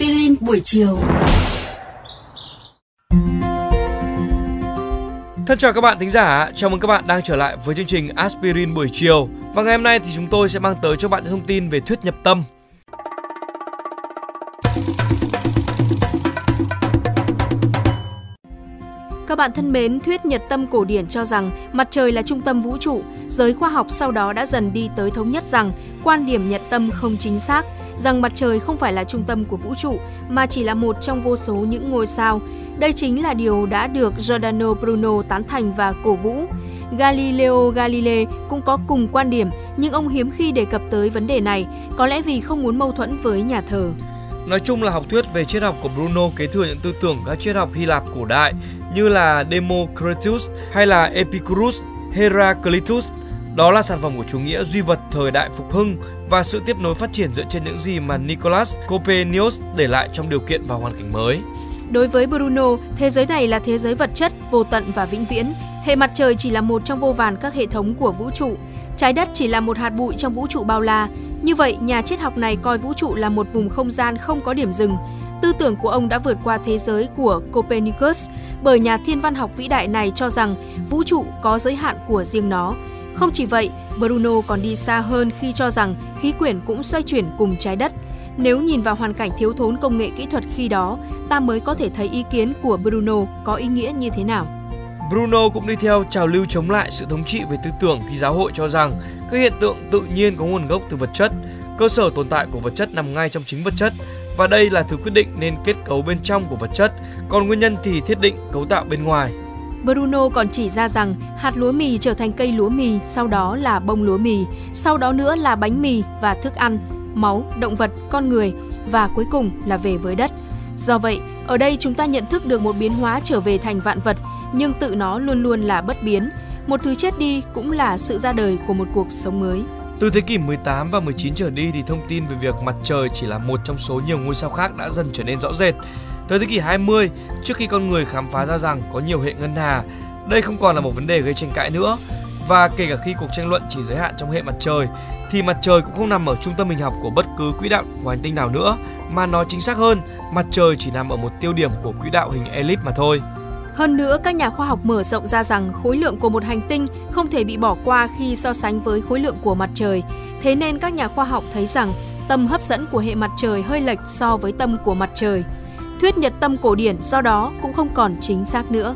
aspirin buổi chiều. Thân chào các bạn thính giả, chào mừng các bạn đang trở lại với chương trình Aspirin buổi chiều. Và ngày hôm nay thì chúng tôi sẽ mang tới cho bạn những thông tin về thuyết nhập tâm. Các bạn thân mến, thuyết nhật tâm cổ điển cho rằng mặt trời là trung tâm vũ trụ. Giới khoa học sau đó đã dần đi tới thống nhất rằng quan điểm nhật tâm không chính xác, rằng mặt trời không phải là trung tâm của vũ trụ mà chỉ là một trong vô số những ngôi sao. Đây chính là điều đã được Giordano Bruno tán thành và cổ vũ. Galileo Galilei cũng có cùng quan điểm, nhưng ông hiếm khi đề cập tới vấn đề này, có lẽ vì không muốn mâu thuẫn với nhà thờ. Nói chung là học thuyết về triết học của Bruno kế thừa những tư tưởng các triết học Hy Lạp cổ đại như là Democritus hay là Epicurus, Heraclitus. Đó là sản phẩm của chủ nghĩa duy vật thời đại phục hưng và sự tiếp nối phát triển dựa trên những gì mà Nicolas Copernicus để lại trong điều kiện và hoàn cảnh mới. Đối với Bruno, thế giới này là thế giới vật chất, vô tận và vĩnh viễn. Hệ mặt trời chỉ là một trong vô vàn các hệ thống của vũ trụ. Trái đất chỉ là một hạt bụi trong vũ trụ bao la. Như vậy, nhà triết học này coi vũ trụ là một vùng không gian không có điểm dừng. Tư tưởng của ông đã vượt qua thế giới của Copernicus bởi nhà thiên văn học vĩ đại này cho rằng vũ trụ có giới hạn của riêng nó. Không chỉ vậy, Bruno còn đi xa hơn khi cho rằng khí quyển cũng xoay chuyển cùng trái đất. Nếu nhìn vào hoàn cảnh thiếu thốn công nghệ kỹ thuật khi đó, ta mới có thể thấy ý kiến của Bruno có ý nghĩa như thế nào. Bruno cũng đi theo trào lưu chống lại sự thống trị về tư tưởng khi giáo hội cho rằng các hiện tượng tự nhiên có nguồn gốc từ vật chất, cơ sở tồn tại của vật chất nằm ngay trong chính vật chất và đây là thứ quyết định nên kết cấu bên trong của vật chất, còn nguyên nhân thì thiết định cấu tạo bên ngoài. Bruno còn chỉ ra rằng hạt lúa mì trở thành cây lúa mì, sau đó là bông lúa mì, sau đó nữa là bánh mì và thức ăn, máu, động vật, con người và cuối cùng là về với đất. Do vậy, ở đây chúng ta nhận thức được một biến hóa trở về thành vạn vật, nhưng tự nó luôn luôn là bất biến. Một thứ chết đi cũng là sự ra đời của một cuộc sống mới. Từ thế kỷ 18 và 19 trở đi thì thông tin về việc mặt trời chỉ là một trong số nhiều ngôi sao khác đã dần trở nên rõ rệt. Tới thế kỷ 20, trước khi con người khám phá ra rằng có nhiều hệ ngân hà, đây không còn là một vấn đề gây tranh cãi nữa. Và kể cả khi cuộc tranh luận chỉ giới hạn trong hệ mặt trời, thì mặt trời cũng không nằm ở trung tâm hình học của bất cứ quỹ đạo của hành tinh nào nữa, mà nói chính xác hơn, mặt trời chỉ nằm ở một tiêu điểm của quỹ đạo hình elip mà thôi. Hơn nữa, các nhà khoa học mở rộng ra rằng khối lượng của một hành tinh không thể bị bỏ qua khi so sánh với khối lượng của mặt trời. Thế nên các nhà khoa học thấy rằng tâm hấp dẫn của hệ mặt trời hơi lệch so với tâm của mặt trời. Thuyết nhật tâm cổ điển do đó cũng không còn chính xác nữa.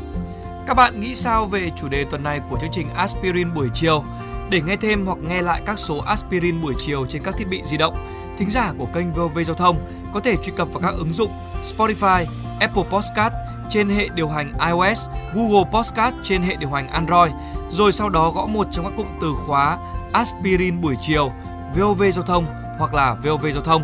Các bạn nghĩ sao về chủ đề tuần này của chương trình Aspirin buổi chiều? Để nghe thêm hoặc nghe lại các số Aspirin buổi chiều trên các thiết bị di động, thính giả của kênh VOV Giao thông có thể truy cập vào các ứng dụng Spotify, Apple Podcast trên hệ điều hành iOS, Google Podcast trên hệ điều hành Android, rồi sau đó gõ một trong các cụm từ khóa Aspirin buổi chiều, VOV Giao thông hoặc là VOV Giao thông.